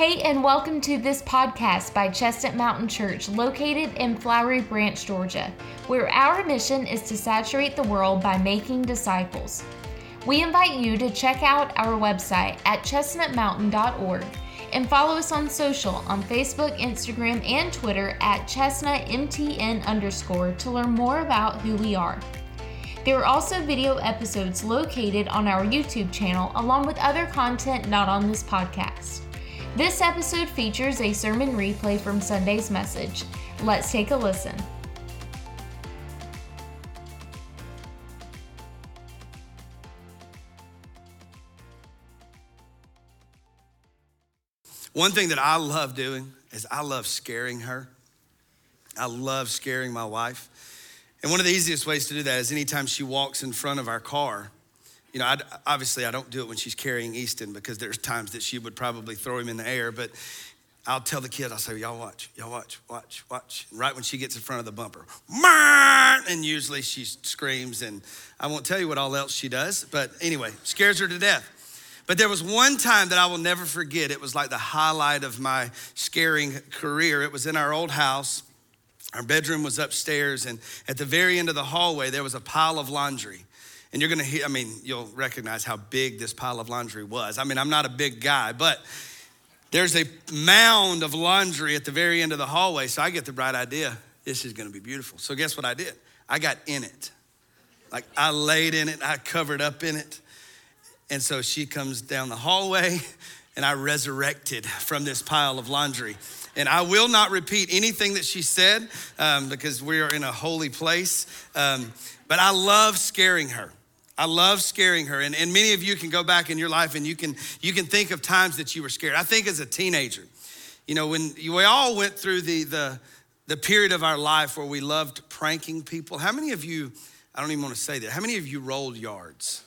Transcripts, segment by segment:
Hey, and welcome to this podcast by Chestnut Mountain Church, located in Flowery Branch, Georgia, where our mission is to saturate the world by making disciples. We invite you to check out our website at chestnutmountain.org and follow us on social on Facebook, Instagram, and Twitter at chestnutmtn underscore to learn more about who we are. There are also video episodes located on our YouTube channel, along with other content not on this podcast. This episode features a sermon replay from Sunday's message. Let's take a listen. One thing that I love doing is I love scaring her. I love scaring my wife. And one of the easiest ways to do that is anytime she walks in front of our car, you know, I, obviously I don't do it when she's carrying Easton because there's times that she would probably throw him in the air, but I'll tell the kid, I'll say, y'all watch, y'all watch, watch, watch. And right when she gets in front of the bumper, and usually she screams, and I won't tell you what all else she does, but anyway, scares her to death. But there was one time that I will never forget. It was like the highlight of my scaring career. It was in our old house. Our bedroom was upstairs, and at the very end of the hallway, there was a pile of laundry. And you're gonna hear, I mean, you'll recognize how big this pile of laundry was. I mean, I'm not a big guy, but there's a mound of laundry at the very end of the hallway. So I get the bright idea this is gonna be beautiful. So guess what I did? I got in it. Like I laid in it, I covered up in it. And so she comes down the hallway, and I resurrected from this pile of laundry. And I will not repeat anything that she said um, because we are in a holy place. Um, but I love scaring her. I love scaring her. And, and many of you can go back in your life and you can, you can think of times that you were scared. I think as a teenager, you know, when we all went through the, the, the period of our life where we loved pranking people. How many of you, I don't even want to say that, how many of you rolled yards?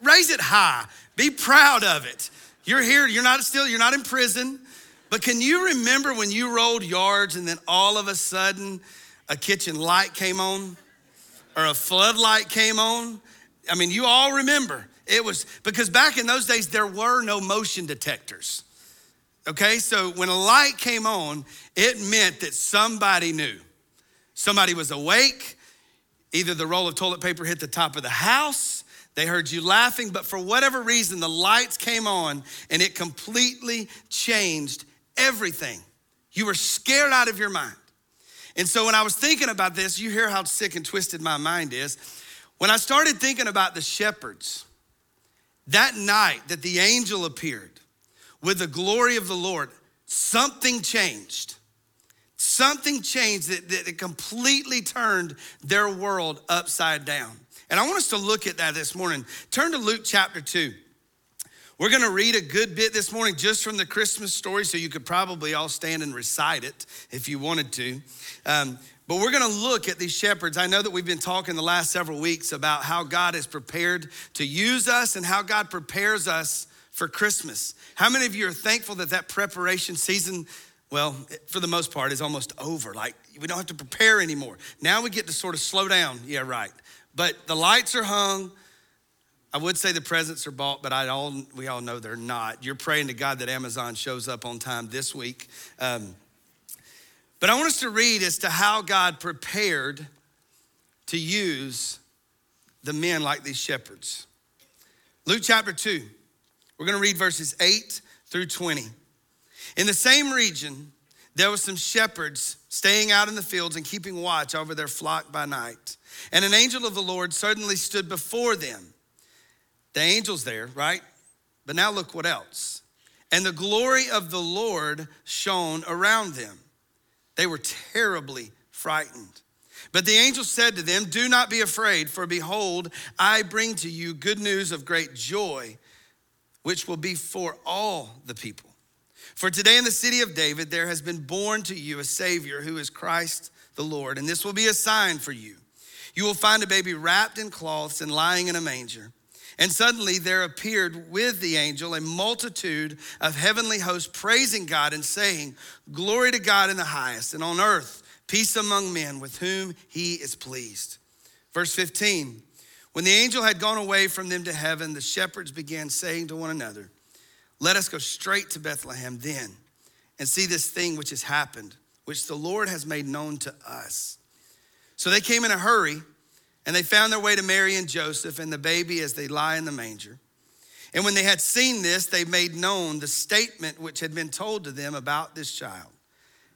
Raise it high. Be proud of it. You're here, you're not still, you're not in prison. But can you remember when you rolled yards and then all of a sudden a kitchen light came on? Or a floodlight came on. I mean, you all remember. It was because back in those days, there were no motion detectors. Okay, so when a light came on, it meant that somebody knew. Somebody was awake. Either the roll of toilet paper hit the top of the house, they heard you laughing, but for whatever reason, the lights came on and it completely changed everything. You were scared out of your mind. And so when I was thinking about this, you hear how sick and twisted my mind is. When I started thinking about the shepherds, that night that the angel appeared with the glory of the Lord, something changed. Something changed that, that completely turned their world upside down. And I want us to look at that this morning. Turn to Luke chapter 2. We're going to read a good bit this morning just from the Christmas story, so you could probably all stand and recite it if you wanted to. Um, but we're going to look at these shepherds. I know that we've been talking the last several weeks about how God is prepared to use us and how God prepares us for Christmas. How many of you are thankful that that preparation season, well, for the most part, is almost over? Like we don't have to prepare anymore. Now we get to sort of slow down. Yeah, right. But the lights are hung I would say the presents are bought, but I all, we all know they're not. You're praying to God that Amazon shows up on time this week. Um, but I want us to read as to how God prepared to use the men like these shepherds. Luke chapter 2, we're going to read verses 8 through 20. In the same region, there were some shepherds staying out in the fields and keeping watch over their flock by night. And an angel of the Lord suddenly stood before them the angel's there, right? But now look what else. And the glory of the Lord shone around them. They were terribly frightened. But the angel said to them, Do not be afraid, for behold, I bring to you good news of great joy, which will be for all the people. For today in the city of David, there has been born to you a Savior who is Christ the Lord. And this will be a sign for you. You will find a baby wrapped in cloths and lying in a manger. And suddenly there appeared with the angel a multitude of heavenly hosts praising God and saying, Glory to God in the highest, and on earth, peace among men with whom he is pleased. Verse 15 When the angel had gone away from them to heaven, the shepherds began saying to one another, Let us go straight to Bethlehem then and see this thing which has happened, which the Lord has made known to us. So they came in a hurry, and they found their way to Mary and Joseph and the baby as they lie in the manger. And when they had seen this, they made known the statement which had been told to them about this child.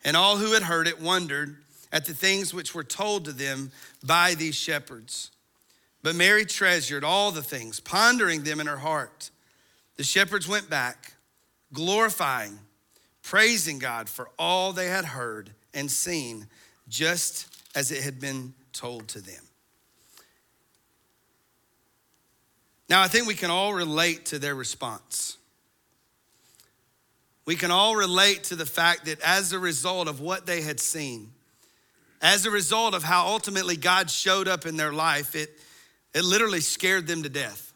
And all who had heard it wondered at the things which were told to them by these shepherds. But Mary treasured all the things, pondering them in her heart. The shepherds went back, glorifying, praising God for all they had heard and seen, just as it had been told to them. Now, I think we can all relate to their response. We can all relate to the fact that as a result of what they had seen, as a result of how ultimately God showed up in their life, it, it literally scared them to death.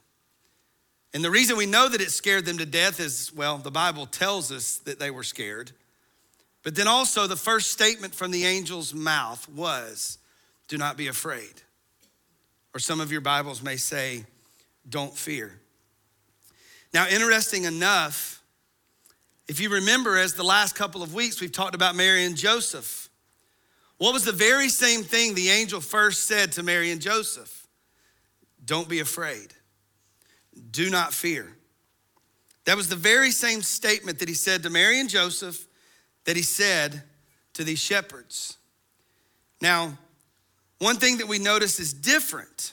And the reason we know that it scared them to death is, well, the Bible tells us that they were scared. But then also, the first statement from the angel's mouth was, Do not be afraid. Or some of your Bibles may say, Don't fear. Now, interesting enough, if you remember, as the last couple of weeks, we've talked about Mary and Joseph. What was the very same thing the angel first said to Mary and Joseph? Don't be afraid. Do not fear. That was the very same statement that he said to Mary and Joseph that he said to these shepherds. Now, one thing that we notice is different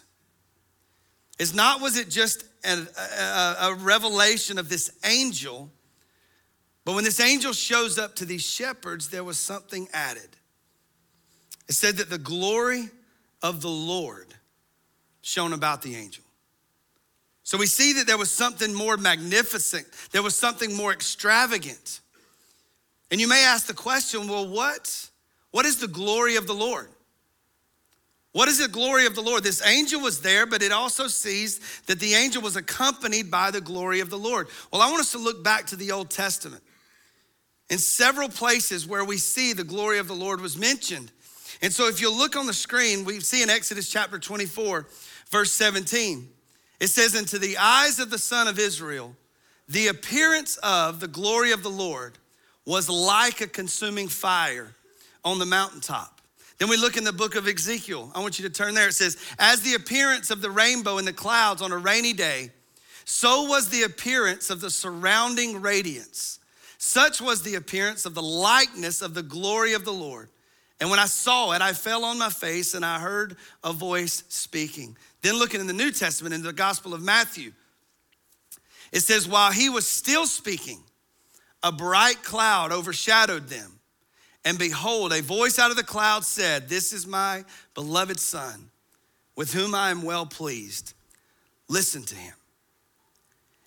is not was it just a, a, a revelation of this angel, but when this angel shows up to these shepherds, there was something added. It said that the glory of the Lord shone about the angel. So we see that there was something more magnificent, there was something more extravagant. And you may ask the question well, what? What is the glory of the Lord? What is the glory of the Lord? This angel was there, but it also sees that the angel was accompanied by the glory of the Lord. Well, I want us to look back to the Old Testament. In several places where we see the glory of the Lord was mentioned. And so if you look on the screen, we see in Exodus chapter 24, verse 17, it says, And to the eyes of the son of Israel, the appearance of the glory of the Lord was like a consuming fire on the mountaintop. Then we look in the book of Ezekiel. I want you to turn there. It says, As the appearance of the rainbow in the clouds on a rainy day, so was the appearance of the surrounding radiance. Such was the appearance of the likeness of the glory of the Lord. And when I saw it, I fell on my face and I heard a voice speaking. Then looking in the New Testament, in the Gospel of Matthew, it says, While he was still speaking, a bright cloud overshadowed them. And behold, a voice out of the cloud said, This is my beloved Son, with whom I am well pleased. Listen to him.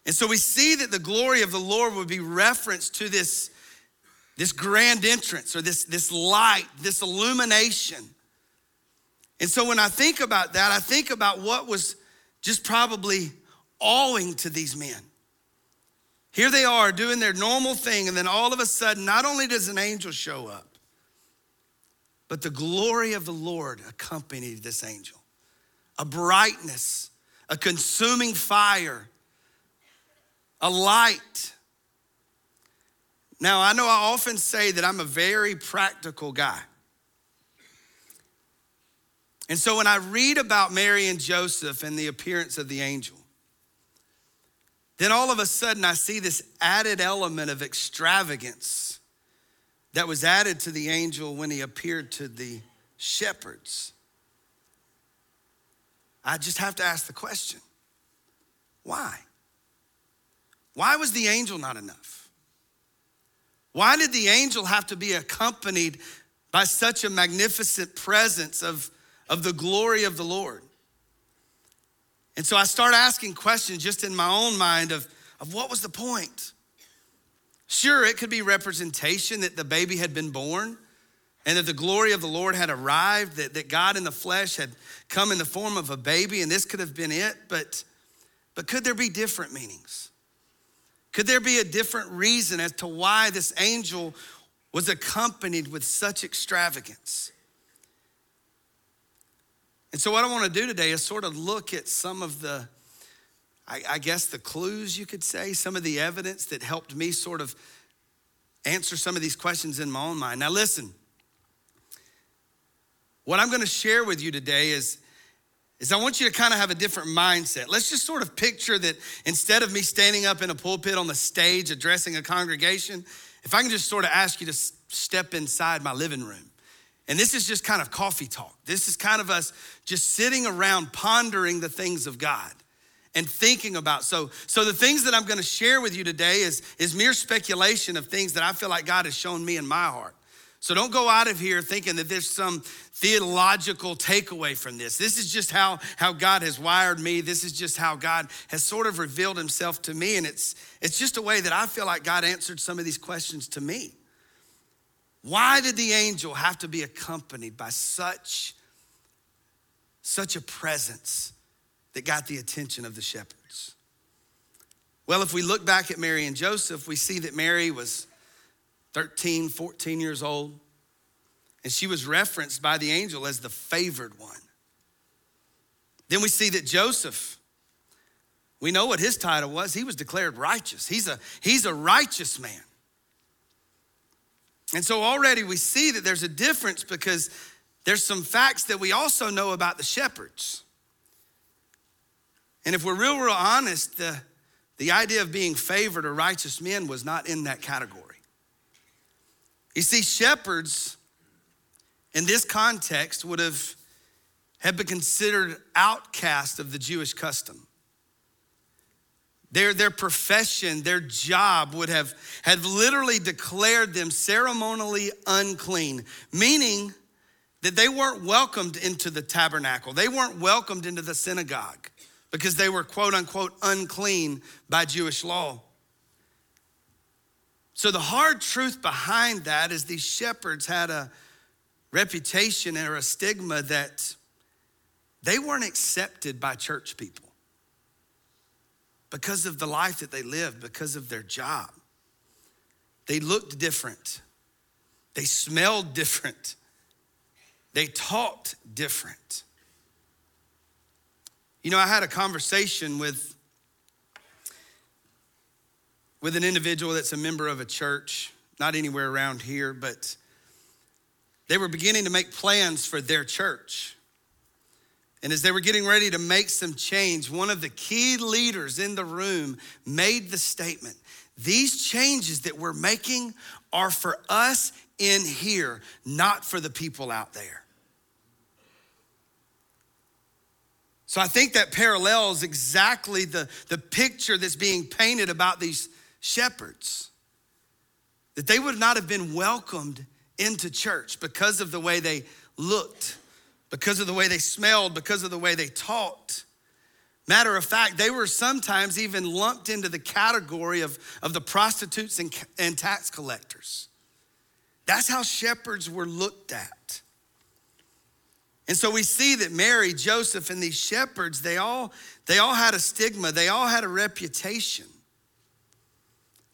And so we see that the glory of the Lord would be referenced to this, this grand entrance or this, this light, this illumination. And so when I think about that, I think about what was just probably awing to these men. Here they are doing their normal thing, and then all of a sudden, not only does an angel show up, but the glory of the Lord accompanied this angel. A brightness, a consuming fire, a light. Now, I know I often say that I'm a very practical guy. And so when I read about Mary and Joseph and the appearance of the angel, then all of a sudden, I see this added element of extravagance that was added to the angel when he appeared to the shepherds. I just have to ask the question why? Why was the angel not enough? Why did the angel have to be accompanied by such a magnificent presence of, of the glory of the Lord? And so I start asking questions just in my own mind of, of what was the point? Sure, it could be representation that the baby had been born and that the glory of the Lord had arrived, that, that God in the flesh had come in the form of a baby, and this could have been it, but, but could there be different meanings? Could there be a different reason as to why this angel was accompanied with such extravagance? And so, what I want to do today is sort of look at some of the, I, I guess, the clues, you could say, some of the evidence that helped me sort of answer some of these questions in my own mind. Now, listen, what I'm gonna share with you today is, is I want you to kind of have a different mindset. Let's just sort of picture that instead of me standing up in a pulpit on the stage addressing a congregation, if I can just sort of ask you to step inside my living room. And this is just kind of coffee talk. This is kind of us just sitting around pondering the things of God and thinking about. So, so the things that I'm going to share with you today is, is mere speculation of things that I feel like God has shown me in my heart. So don't go out of here thinking that there's some theological takeaway from this. This is just how, how God has wired me. This is just how God has sort of revealed himself to me. And it's, it's just a way that I feel like God answered some of these questions to me. Why did the angel have to be accompanied by such, such a presence that got the attention of the shepherds? Well, if we look back at Mary and Joseph, we see that Mary was 13, 14 years old, and she was referenced by the angel as the favored one. Then we see that Joseph, we know what his title was. He was declared righteous. He's a, he's a righteous man. And so already we see that there's a difference because there's some facts that we also know about the shepherds. And if we're real, real honest, the, the idea of being favored or righteous men was not in that category. You see, shepherds in this context would have, have been considered outcast of the Jewish custom. Their, their profession, their job would have, have literally declared them ceremonially unclean, meaning that they weren't welcomed into the tabernacle. They weren't welcomed into the synagogue because they were quote unquote unclean by Jewish law. So, the hard truth behind that is these shepherds had a reputation or a stigma that they weren't accepted by church people because of the life that they lived, because of their job. They looked different, they smelled different, they talked different. You know, I had a conversation with, with an individual that's a member of a church, not anywhere around here, but they were beginning to make plans for their church. And as they were getting ready to make some change, one of the key leaders in the room made the statement These changes that we're making are for us in here, not for the people out there. So I think that parallels exactly the, the picture that's being painted about these shepherds. That they would not have been welcomed into church because of the way they looked because of the way they smelled, because of the way they talked. Matter of fact, they were sometimes even lumped into the category of, of the prostitutes and, and tax collectors. That's how shepherds were looked at. And so we see that Mary, Joseph, and these shepherds, they all, they all had a stigma, they all had a reputation.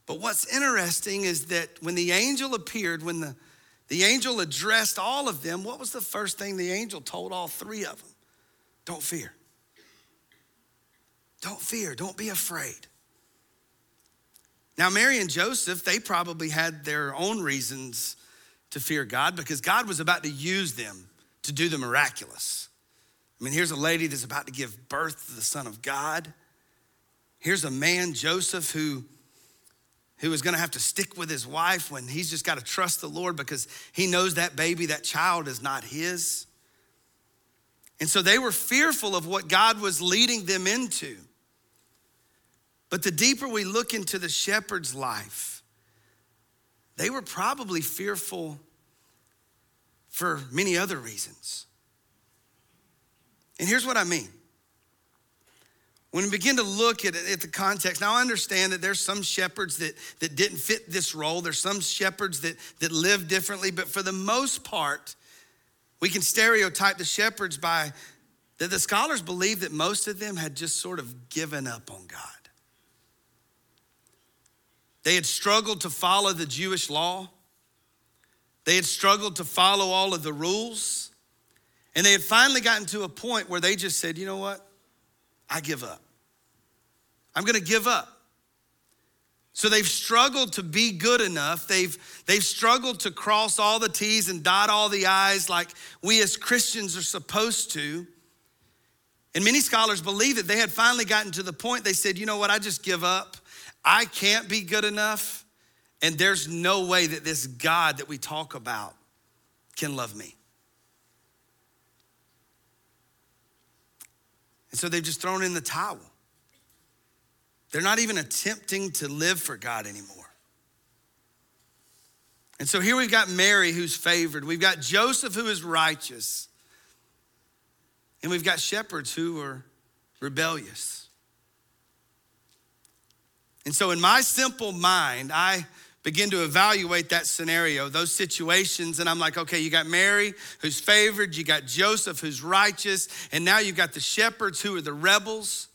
But what's interesting is that when the angel appeared, when the the angel addressed all of them. What was the first thing the angel told all three of them? Don't fear. Don't fear. Don't be afraid. Now, Mary and Joseph, they probably had their own reasons to fear God because God was about to use them to do the miraculous. I mean, here's a lady that's about to give birth to the Son of God. Here's a man, Joseph, who who is going to have to stick with his wife when he's just got to trust the Lord because he knows that baby, that child is not his. And so they were fearful of what God was leading them into. But the deeper we look into the shepherd's life, they were probably fearful for many other reasons. And here's what I mean when we begin to look at, at the context, now I understand that there's some shepherds that, that didn't fit this role. There's some shepherds that, that live differently, but for the most part, we can stereotype the shepherds by that the scholars believe that most of them had just sort of given up on God. They had struggled to follow the Jewish law. They had struggled to follow all of the rules. And they had finally gotten to a point where they just said, you know what? I give up. I'm gonna give up. So they've struggled to be good enough. They've, they've struggled to cross all the T's and dot all the I's like we as Christians are supposed to. And many scholars believe that they had finally gotten to the point they said, you know what, I just give up. I can't be good enough. And there's no way that this God that we talk about can love me. And so they've just thrown in the towel. They're not even attempting to live for God anymore. And so here we've got Mary who's favored, we've got Joseph who is righteous, and we've got shepherds who are rebellious. And so, in my simple mind, I begin to evaluate that scenario, those situations, and I'm like, okay, you got Mary who's favored, you got Joseph who's righteous, and now you've got the shepherds who are the rebels.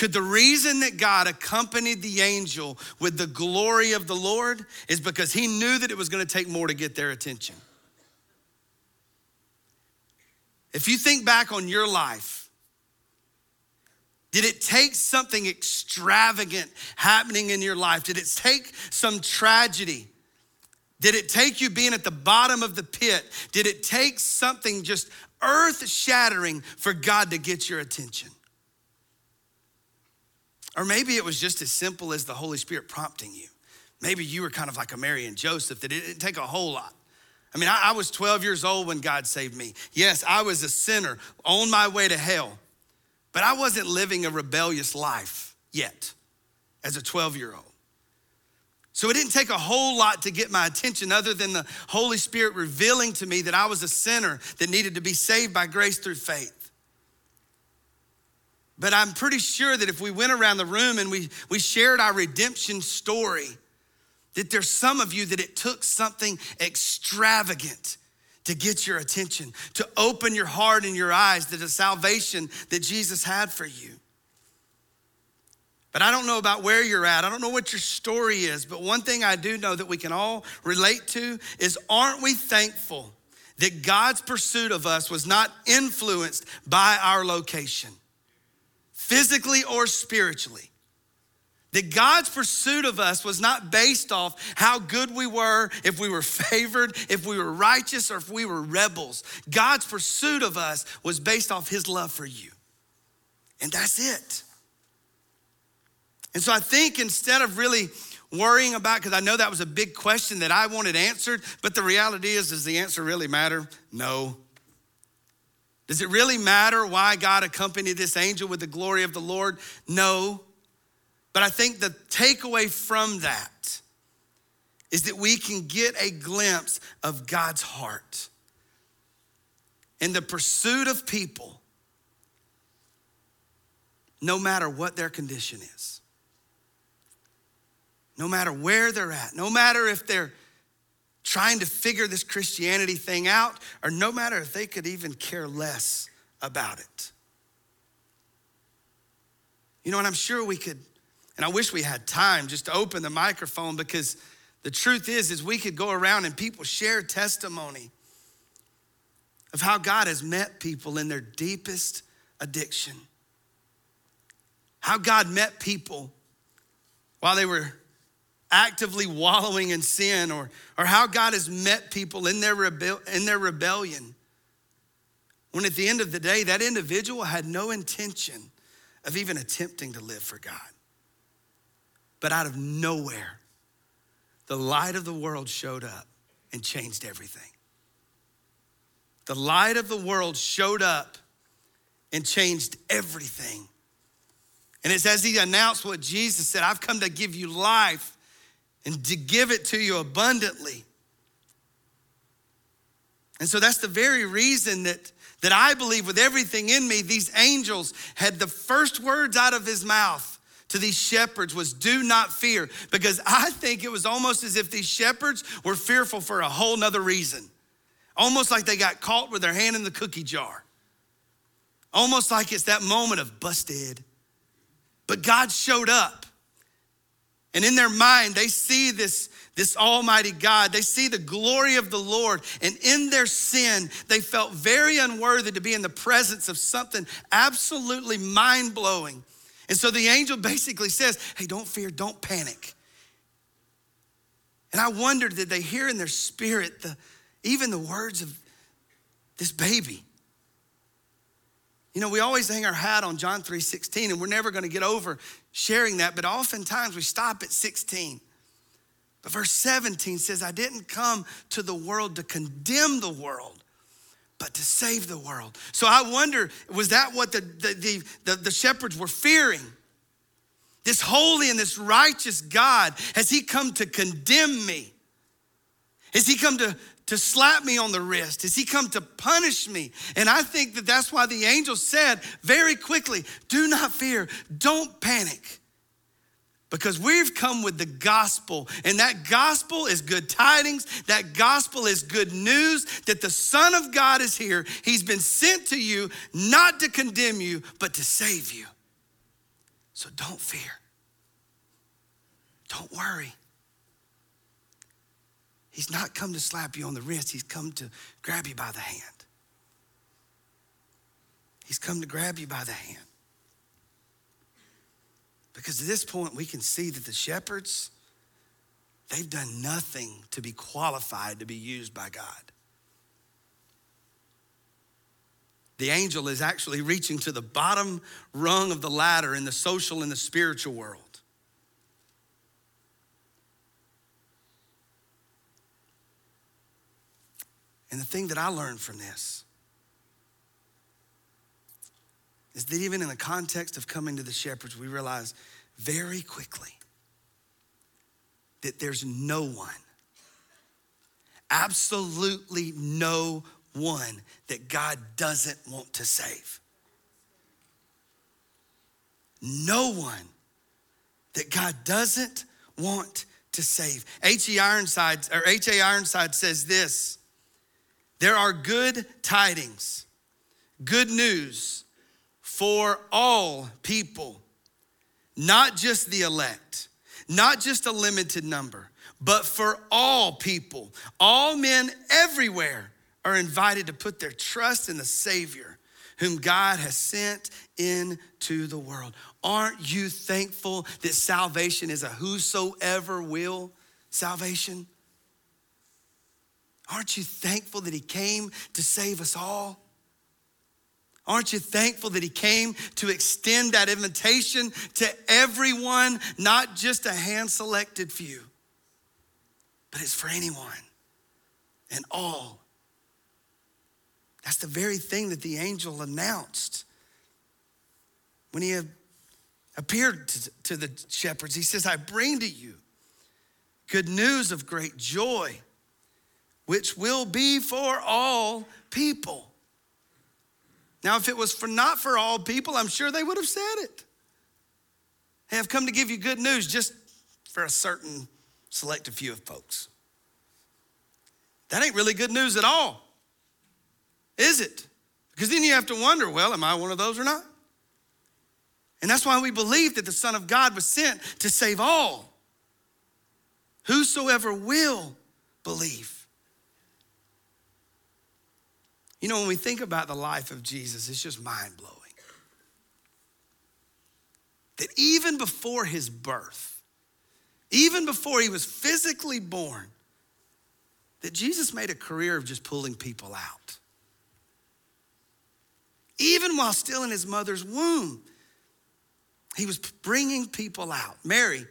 Could the reason that God accompanied the angel with the glory of the Lord is because he knew that it was going to take more to get their attention? If you think back on your life, did it take something extravagant happening in your life? Did it take some tragedy? Did it take you being at the bottom of the pit? Did it take something just earth shattering for God to get your attention? Or maybe it was just as simple as the Holy Spirit prompting you. Maybe you were kind of like a Mary and Joseph, that it didn't take a whole lot. I mean, I, I was 12 years old when God saved me. Yes, I was a sinner on my way to hell, but I wasn't living a rebellious life yet as a 12 year old. So it didn't take a whole lot to get my attention other than the Holy Spirit revealing to me that I was a sinner that needed to be saved by grace through faith. But I'm pretty sure that if we went around the room and we, we shared our redemption story, that there's some of you that it took something extravagant to get your attention, to open your heart and your eyes to the salvation that Jesus had for you. But I don't know about where you're at. I don't know what your story is. But one thing I do know that we can all relate to is aren't we thankful that God's pursuit of us was not influenced by our location? Physically or spiritually. That God's pursuit of us was not based off how good we were, if we were favored, if we were righteous, or if we were rebels. God's pursuit of us was based off his love for you. And that's it. And so I think instead of really worrying about, because I know that was a big question that I wanted answered, but the reality is, does the answer really matter? No. Does it really matter why God accompanied this angel with the glory of the Lord? No. But I think the takeaway from that is that we can get a glimpse of God's heart in the pursuit of people, no matter what their condition is, no matter where they're at, no matter if they're trying to figure this Christianity thing out, or no matter if they could even care less about it. You know, and I'm sure we could, and I wish we had time just to open the microphone because the truth is, is we could go around and people share testimony of how God has met people in their deepest addiction. How God met people while they were actively wallowing in sin or, or how God has met people in their, rebel, in their rebellion. When at the end of the day, that individual had no intention of even attempting to live for God. But out of nowhere, the light of the world showed up and changed everything. The light of the world showed up and changed everything. And it's as he announced what Jesus said I've come to give you life and to give it to you abundantly. And so that's the very reason that, that I believe with everything in me, these angels had the first words out of his mouth to these shepherds was do not fear because i think it was almost as if these shepherds were fearful for a whole nother reason. Almost like they got caught with their hand in the cookie jar. Almost like it's that moment of busted. But god showed up and in their mind, they see this, this Almighty God. They see the glory of the Lord. And in their sin, they felt very unworthy to be in the presence of something absolutely mind blowing. And so the angel basically says, Hey, don't fear, don't panic. And I wondered, did they hear in their spirit the, even the words of this baby? You know, we always hang our hat on John 3 16, and we're never going to get over sharing that, but oftentimes we stop at 16. But verse 17 says, I didn't come to the world to condemn the world, but to save the world. So I wonder, was that what the, the, the, the, shepherds were fearing? This holy and this righteous God, has he come to condemn me? Has he come to, to slap me on the wrist? Has he come to punish me? And I think that that's why the angel said very quickly, do not fear, don't panic because we've come with the gospel, and that gospel is good tidings. That gospel is good news that the Son of God is here. He's been sent to you not to condemn you, but to save you. So don't fear. Don't worry. He's not come to slap you on the wrist, He's come to grab you by the hand. He's come to grab you by the hand. Because at this point, we can see that the shepherds, they've done nothing to be qualified to be used by God. The angel is actually reaching to the bottom rung of the ladder in the social and the spiritual world. And the thing that I learned from this is that even in the context of coming to the shepherds, we realize very quickly that there's no one, absolutely no one that God doesn't want to save. No one that God doesn't want to save. H.E. Ironside, or H.A. Ironside says this there are good tidings, good news for all people, not just the elect, not just a limited number, but for all people. All men everywhere are invited to put their trust in the Savior whom God has sent into the world. Aren't you thankful that salvation is a whosoever will salvation? Aren't you thankful that He came to save us all? Aren't you thankful that he came to extend that invitation to everyone, not just a hand selected few, but it's for anyone and all? That's the very thing that the angel announced when he appeared to, the shepherds. He says, I bring to you good news of great joy, which will be for all people. Now, if it was for not for all people, I'm sure they would have said it. Hey, I've come to give you good news just for a certain selected few of folks. That ain't really good news at all, is it? Because then you have to wonder well, am I one of those or not? And that's why we believe that the Son of God was sent to save all. Whosoever will believe. You know, when we think about the life of Jesus, it's just mind blowing. That even before his birth, even before he was physically born, that Jesus made a career of just pulling people out. Even while still in his mother's womb, he was bringing people out. Mary,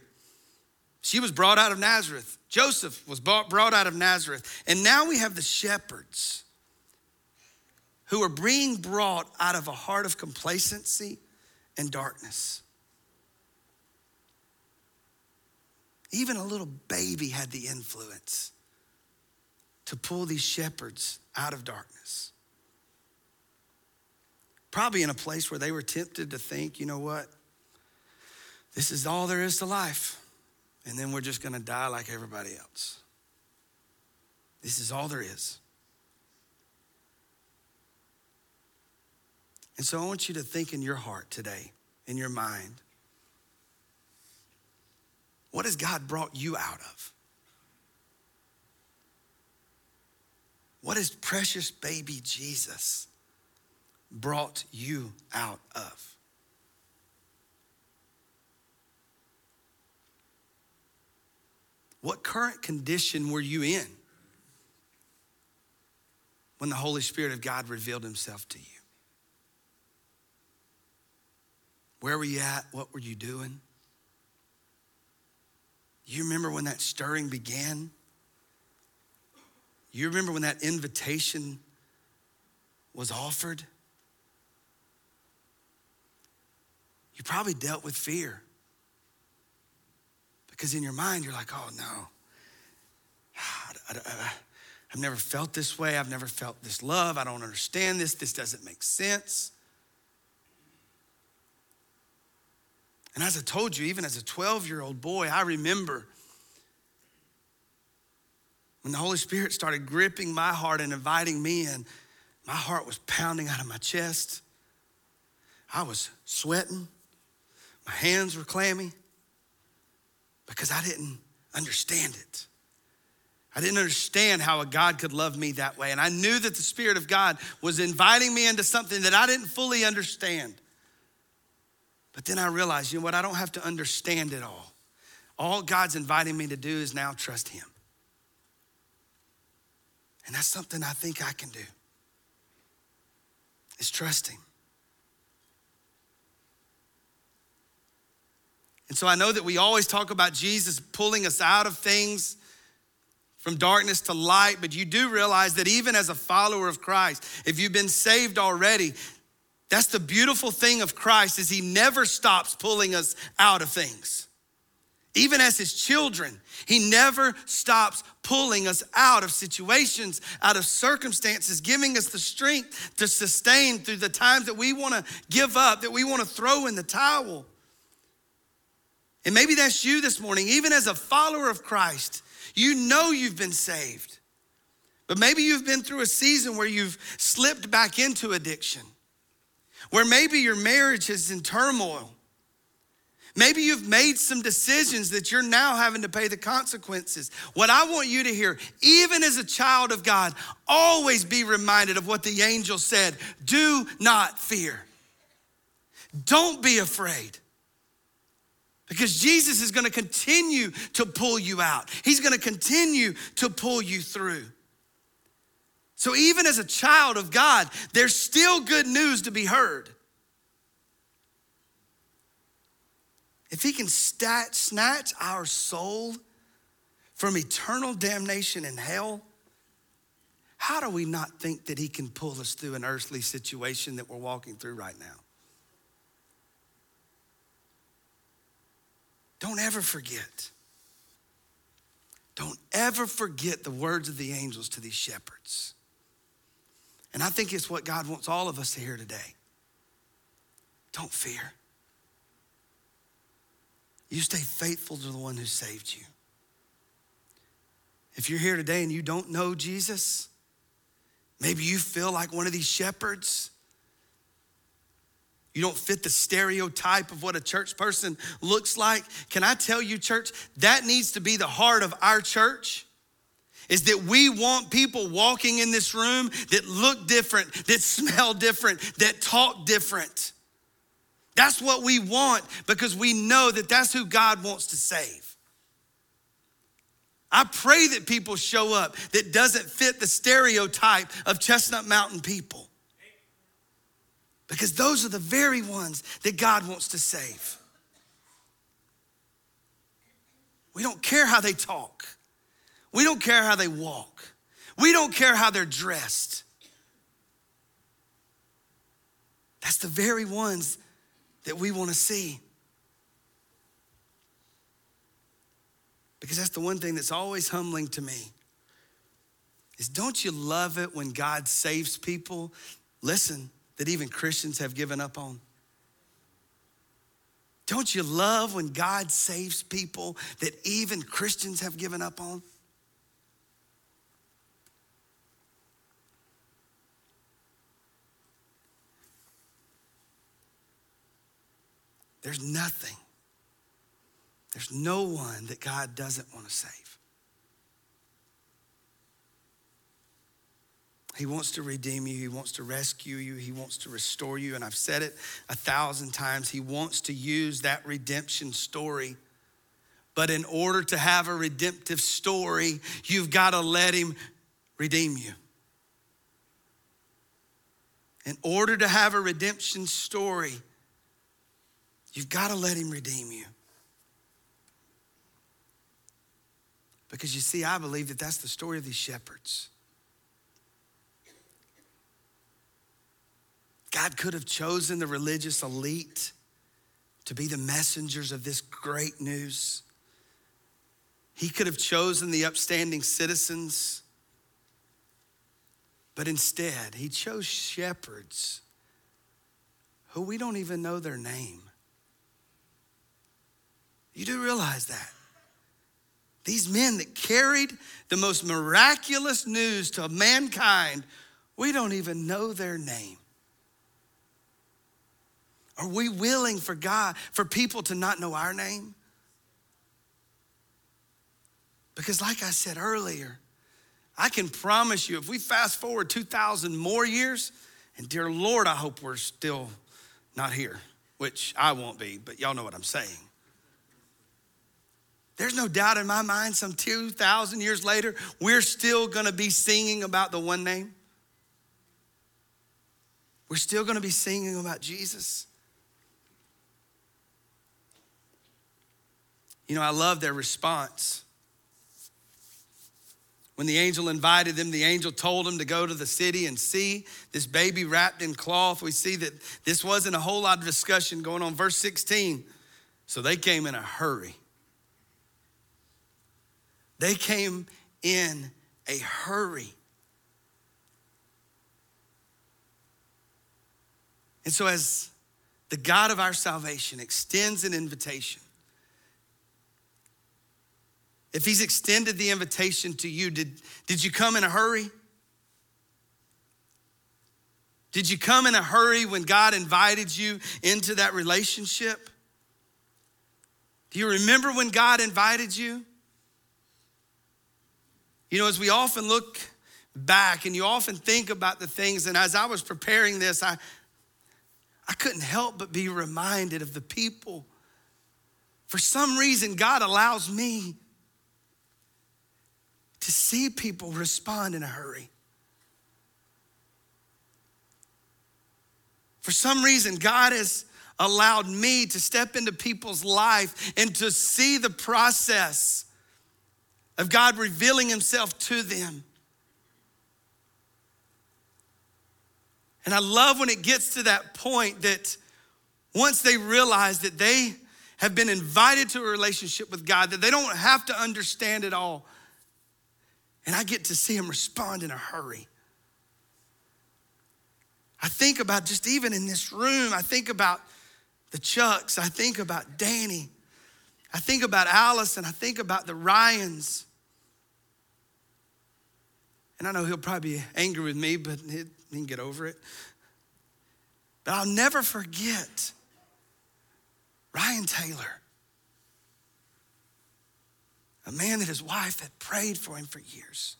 she was brought out of Nazareth. Joseph was brought out of Nazareth. And now we have the shepherds who are being brought out of a heart of complacency and darkness. Even a little baby had the influence to pull these shepherds out of darkness. Probably in a place where they were tempted to think, you know what? This is all there is to life. And then we're just going to die like everybody else. This is all there is. And so I want you to think in your heart today, in your mind, what has God brought you out of? What has precious baby Jesus brought you out of? What current condition were you in when the Holy Spirit of God revealed himself to you? Where were you at? What were you doing? You remember when that stirring began? You remember when that invitation was offered? You probably dealt with fear. Because in your mind, you're like, oh no, I, have never felt this way. I've never felt this love. I don't understand this. This doesn't make sense. And as I told you, even as a 12 year old boy, I remember when the Holy Spirit started gripping my heart and inviting me in, my heart was pounding out of my chest. I was sweating. My hands were clammy because I didn't understand it. I didn't understand how a God could love me that way. And I knew that the Spirit of God was inviting me into something that I didn't fully understand. But then I realized, you know what? I don't have to understand it all. All God's inviting me to do is now trust Him. And that's something I think I can do, is trust Him. And so I know that we always talk about Jesus pulling us out of things from darkness to light, but you do realize that even as a follower of Christ, if you've been saved already, that's the beautiful thing of Christ is he never stops pulling us out of things. Even as his children, he never stops pulling us out of situations, out of circumstances, giving us the strength to sustain through the times that we want to give up, that we want to throw in the towel. And maybe that's you this morning, even as a follower of Christ, you know you've been saved. But maybe you've been through a season where you've slipped back into addiction, where maybe your marriage is in turmoil. Maybe you've made some decisions that you're now having to pay the consequences. What I want you to hear, even as a child of God, always be reminded of what the angel said do not fear. Don't be afraid. Because Jesus is going to continue to pull you out. He's going to continue to pull you through. So, even as a child of God, there's still good news to be heard. If He can stat, snatch our soul from eternal damnation in hell, how do we not think that He can pull us through an earthly situation that we're walking through right now? Don't ever forget. Don't ever forget the words of the angels to these shepherds. And I think it's what God wants all of us to hear today. Don't fear. You stay faithful to the one who saved you. If you're here today and you don't know Jesus, maybe you feel like one of these shepherds you don't fit the stereotype of what a church person looks like. Can I tell you, church, that needs to be the heart of our church? Is that we want people walking in this room that look different, that smell different, that talk different. That's what we want because we know that that's who God wants to save. I pray that people show up that doesn't fit the stereotype of Chestnut Mountain people because those are the very ones that God wants to save. We don't care how they talk, we don't care how they walk, we don't care how they're dressed. That's the very ones that we want to see. Because that's the one thing that's always humbling to me. Is don't you love it when God saves people? Listen, that even Christians have given up on? Don't you love when God saves people that even Christians have given up on? There's nothing, there's no one that God doesn't want to save. He wants to redeem you. He wants to rescue you. He wants to restore you. And I've said it a thousand times. He wants to use that redemption story But in order to have a redemptive story, you've got to let Him redeem you. In order to have a redemption story, you've got to let Him redeem you. Because you see, I believe that that's the story of these shepherds. God could have chosen the religious elite to be the messengers of this great news. He could have chosen the upstanding citizens, but instead, he chose shepherds who we don't even know their name. You do realize that. These men that carried the most miraculous news to mankind, we don't even know their name. Are we willing for God, for people to not know our name? Because, like I said earlier, I can promise you, if we fast forward 2,000 more years, and dear Lord, I hope we're still not here, which I won't be, but y'all know what I'm saying. There's no doubt in my mind, some 2,000 years later, we're still gonna be singing about the one name. We're still gonna be singing about Jesus. You know, I love their response. When the angel invited them, the angel told them to go to the city and see this baby wrapped in cloth. We see that this wasn't a whole lot of discussion going on. Verse 16. So they came in a hurry. They came in a hurry. And so, as the God of our salvation extends an invitation, if He's extended the invitation to you, did, did you come in a hurry? Did you come in a hurry when God invited you into that relationship? Do you remember when God invited you? You know, as we often look back and you often think about the things, and as I was preparing this, I, I couldn't help but be reminded of the people. For some reason, God allows me to see people respond in a hurry. For some reason, God has allowed me to step into people's life and to see the process of God revealing himself to them. And I love when it gets to that point that once they realize that they have been invited to a relationship with God, that they don't have to understand it all. And I get to see them respond in a hurry. I think about just even in this room, I think about the Chucks, I think about Danny, I think about Allison, I think about the Ryans. And I know he'll probably be angry with me, but he can get over it. But I'll never forget Ryan Taylor, a man that his wife had prayed for him for years.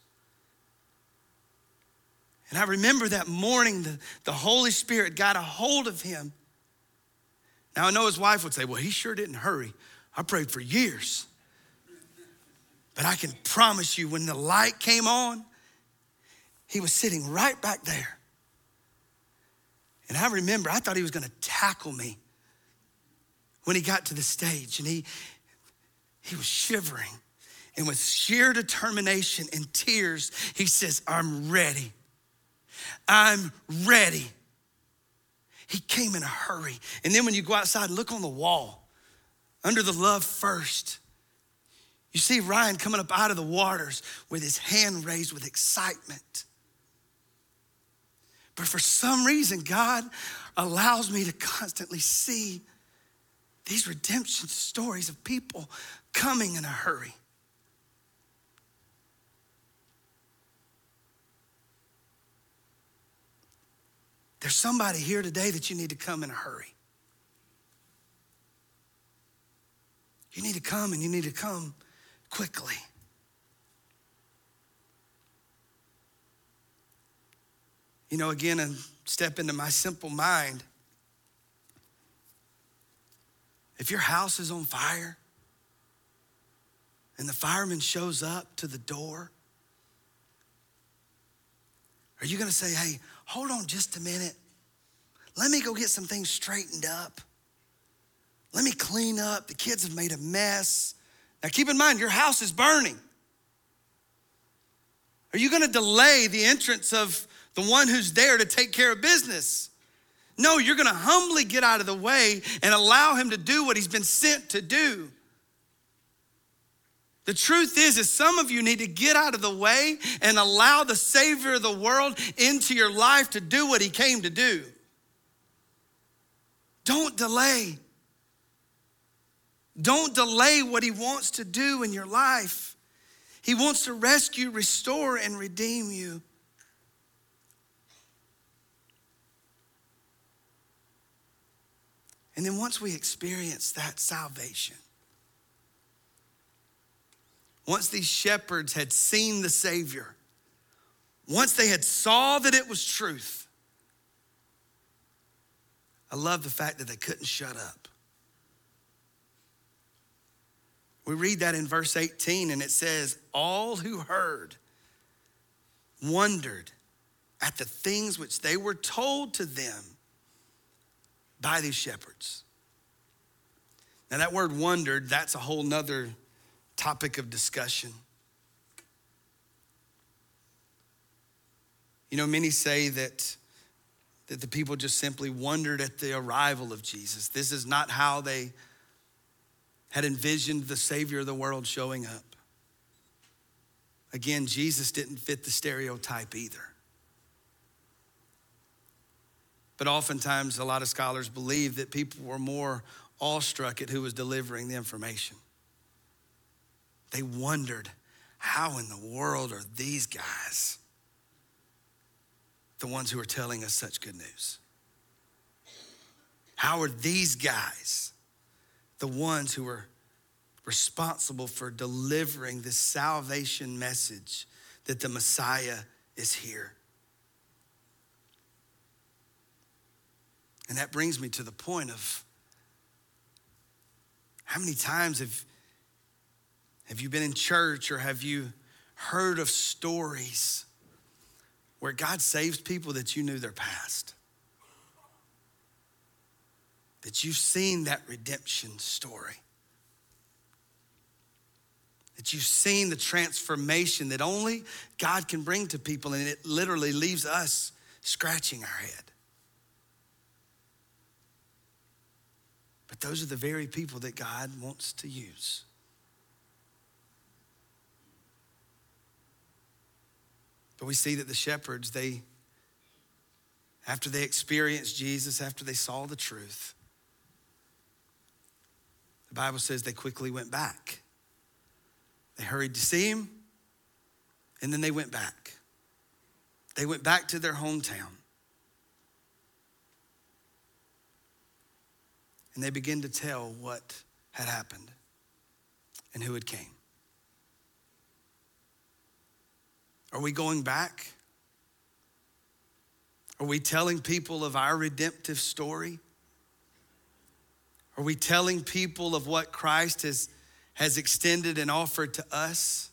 And I remember that morning, the, the Holy Spirit got a hold of him. Now, I know his wife would say, Well, he sure didn't hurry. I prayed for years. But I can promise you, when the light came on, he was sitting right back there. And I remember, I thought he was gonna tackle me when he got to the stage and he, he was shivering. And with sheer determination and tears, he says, I'm ready. I'm ready. He came in a hurry. And then when you go outside and look on the wall, under the love first, you see Ryan coming up out of the waters with his hand raised with excitement. But for some reason, God allows me to constantly see these redemption stories of people coming in a hurry. There's somebody here today that you need to come in a hurry. You need to come and you need to come quickly. you know, again, and step into my simple mind. If your house is on fire, and the fireman shows up to the door? Are you going to say, hey, hold on just a minute? Let me go get some things straightened up. Let me clean up. The kids have made a mess. Now, keep in mind, your house is burning. Are you going to delay the entrance of the one who's there to take care of business? No, you're going to humbly get out of the way and allow him to do what he's been sent to do. The truth is, is some of you need to get out of the way and allow the Savior of the world into your life to do what he came to do. Don't delay. Don't delay what he wants to do in your life. He wants to rescue, restore, and redeem you. And then once we experience that salvation, once these shepherds had seen the Savior, once they had saw that it was truth, I love the fact that they couldn't shut up. We read that in verse 18, and it says, All who heard wondered at the things which they were told to them by these shepherds. Now, that word wondered, that's a whole nother topic of discussion. You know, many say that, that the people just simply wondered at the arrival of Jesus. This is not how they had envisioned the Savior of the world showing up. Again, Jesus didn't fit the stereotype either. But oftentimes, a lot of scholars believe that people were more awestruck at who was delivering the information. They wondered, how in the world are these guys the ones who are telling us such good news? How are these guys the ones who are responsible for delivering this salvation message that the Messiah is here? And that brings me to the point of how many times have have you been in church or have you heard of stories where God saves people that you knew their past? That you've seen that redemption story. That you've seen the transformation that only God can bring to people, and it literally leaves us scratching our head. But those are the very people that God wants to use. But we see that the shepherds, they, after they experienced Jesus, after they saw the truth, the Bible says they quickly went back. They hurried to see him, and then they went back. They went back to their hometown. And they began to tell what had happened and who had came. Are we going back? Are we telling people of our redemptive story? Are we telling people of what Christ has, has extended and offered to us?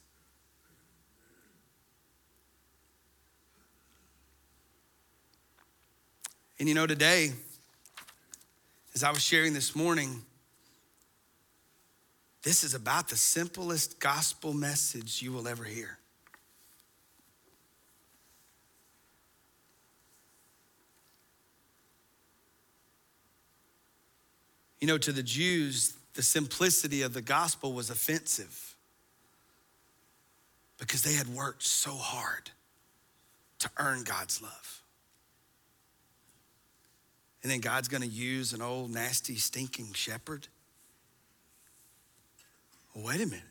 And you know, today, as I was sharing this morning, this is about the simplest gospel message you will ever hear. You know, to the Jews, the simplicity of the gospel was offensive because they had worked so hard to earn God's love. And then God's gonna use an old, nasty, stinking shepherd? Wait a minute.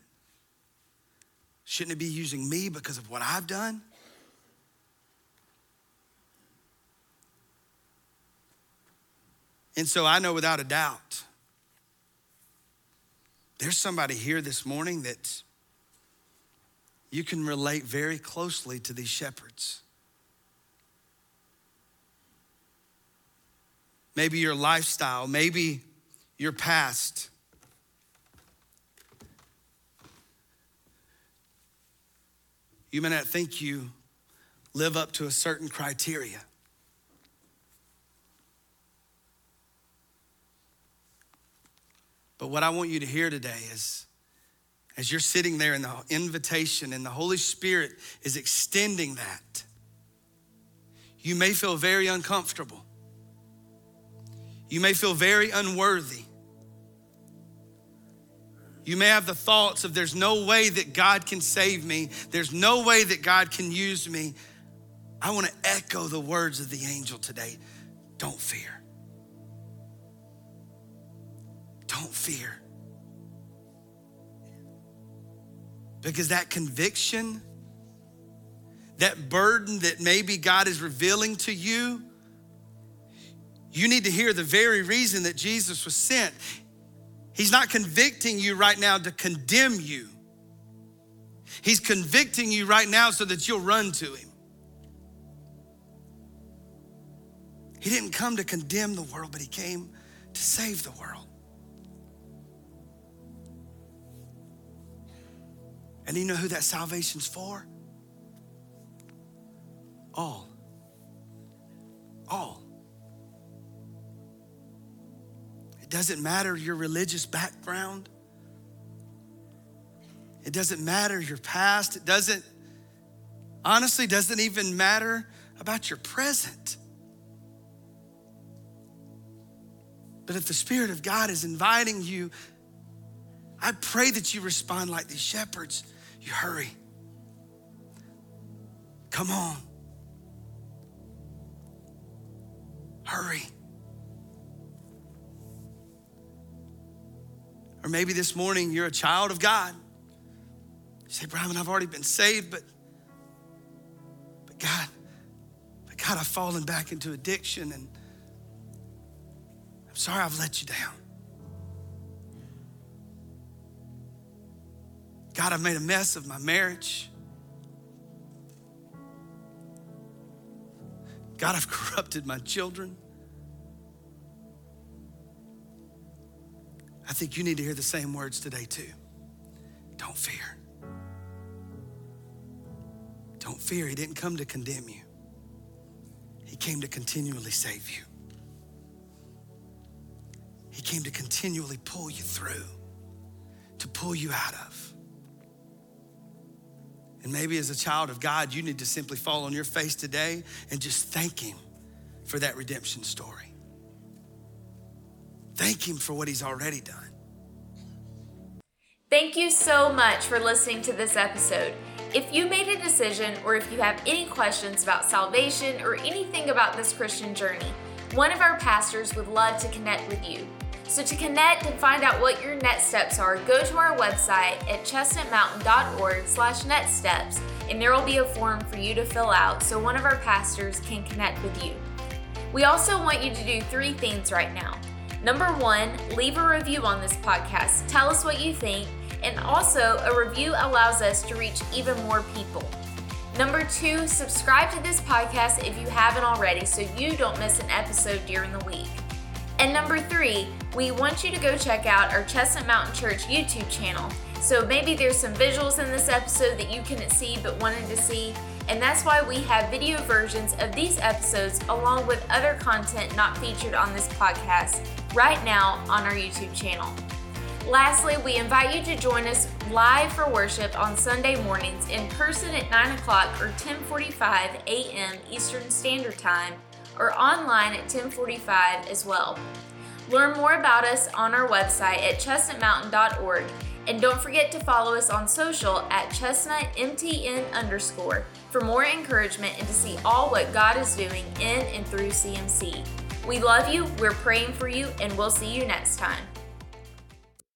Shouldn't it be using me because of what I've done? And so I know without a doubt, there's somebody here this morning that you can relate very closely to these shepherds. Maybe your lifestyle, maybe your past. You may not think you live up to a certain criteria. But what I want you to hear today is as you're sitting there in the invitation and the Holy Spirit is extending that, you may feel very uncomfortable. You may feel very unworthy. You may have the thoughts of there's no way that God can save me, there's no way that God can use me. I want to echo the words of the angel today. Don't fear. Don't fear. Because that conviction, that burden that maybe God is revealing to you, you need to hear the very reason that Jesus was sent. He's not convicting you right now to condemn you. He's convicting you right now so that you'll run to him. He didn't come to condemn the world, but he came to save the world. And you know who that salvation's for? All. All. It doesn't matter your religious background. It doesn't matter your past. It doesn't, honestly, doesn't even matter about your present. But if the Spirit of God is inviting you, I pray that you respond like these shepherds you hurry. Come on. Hurry. Or maybe this morning you're a child of God. You say, Brian, I've already been saved, but, but God, but God, I've fallen back into addiction and I'm sorry I've let you down. God, I've made a mess of my marriage. God, I've corrupted my children. I think you need to hear the same words today, too. Don't fear. Don't fear. He didn't come to condemn you, He came to continually save you. He came to continually pull you through, to pull you out of. And maybe as a child of God, you need to simply fall on your face today and just thank Him for that redemption story. Thank Him for what He's already done. Thank you so much for listening to this episode. If you made a decision or if you have any questions about salvation or anything about this Christian journey, one of our pastors would love to connect with you. So to connect and find out what your next steps are, go to our website at chestnutmountain.org slash next steps, and there will be a form for you to fill out so one of our pastors can connect with you. We also want you to do three things right now. Number one, leave a review on this podcast. Tell us what you think, and also a review allows us to reach even more people. Number two, subscribe to this podcast if you haven't already so you don't miss an episode during the week. And number three, we want you to go check out our Chestnut Mountain Church YouTube channel. So maybe there's some visuals in this episode that you couldn't see but wanted to see, and that's why we have video versions of these episodes along with other content not featured on this podcast right now on our YouTube channel. Lastly, we invite you to join us live for worship on Sunday mornings in person at 9 o'clock or 10:45 a.m. Eastern Standard Time or online at 1045 as well. Learn more about us on our website at chestnutmountain.org and don't forget to follow us on social at chestnutmtn underscore for more encouragement and to see all what God is doing in and through CMC. We love you, we're praying for you, and we'll see you next time.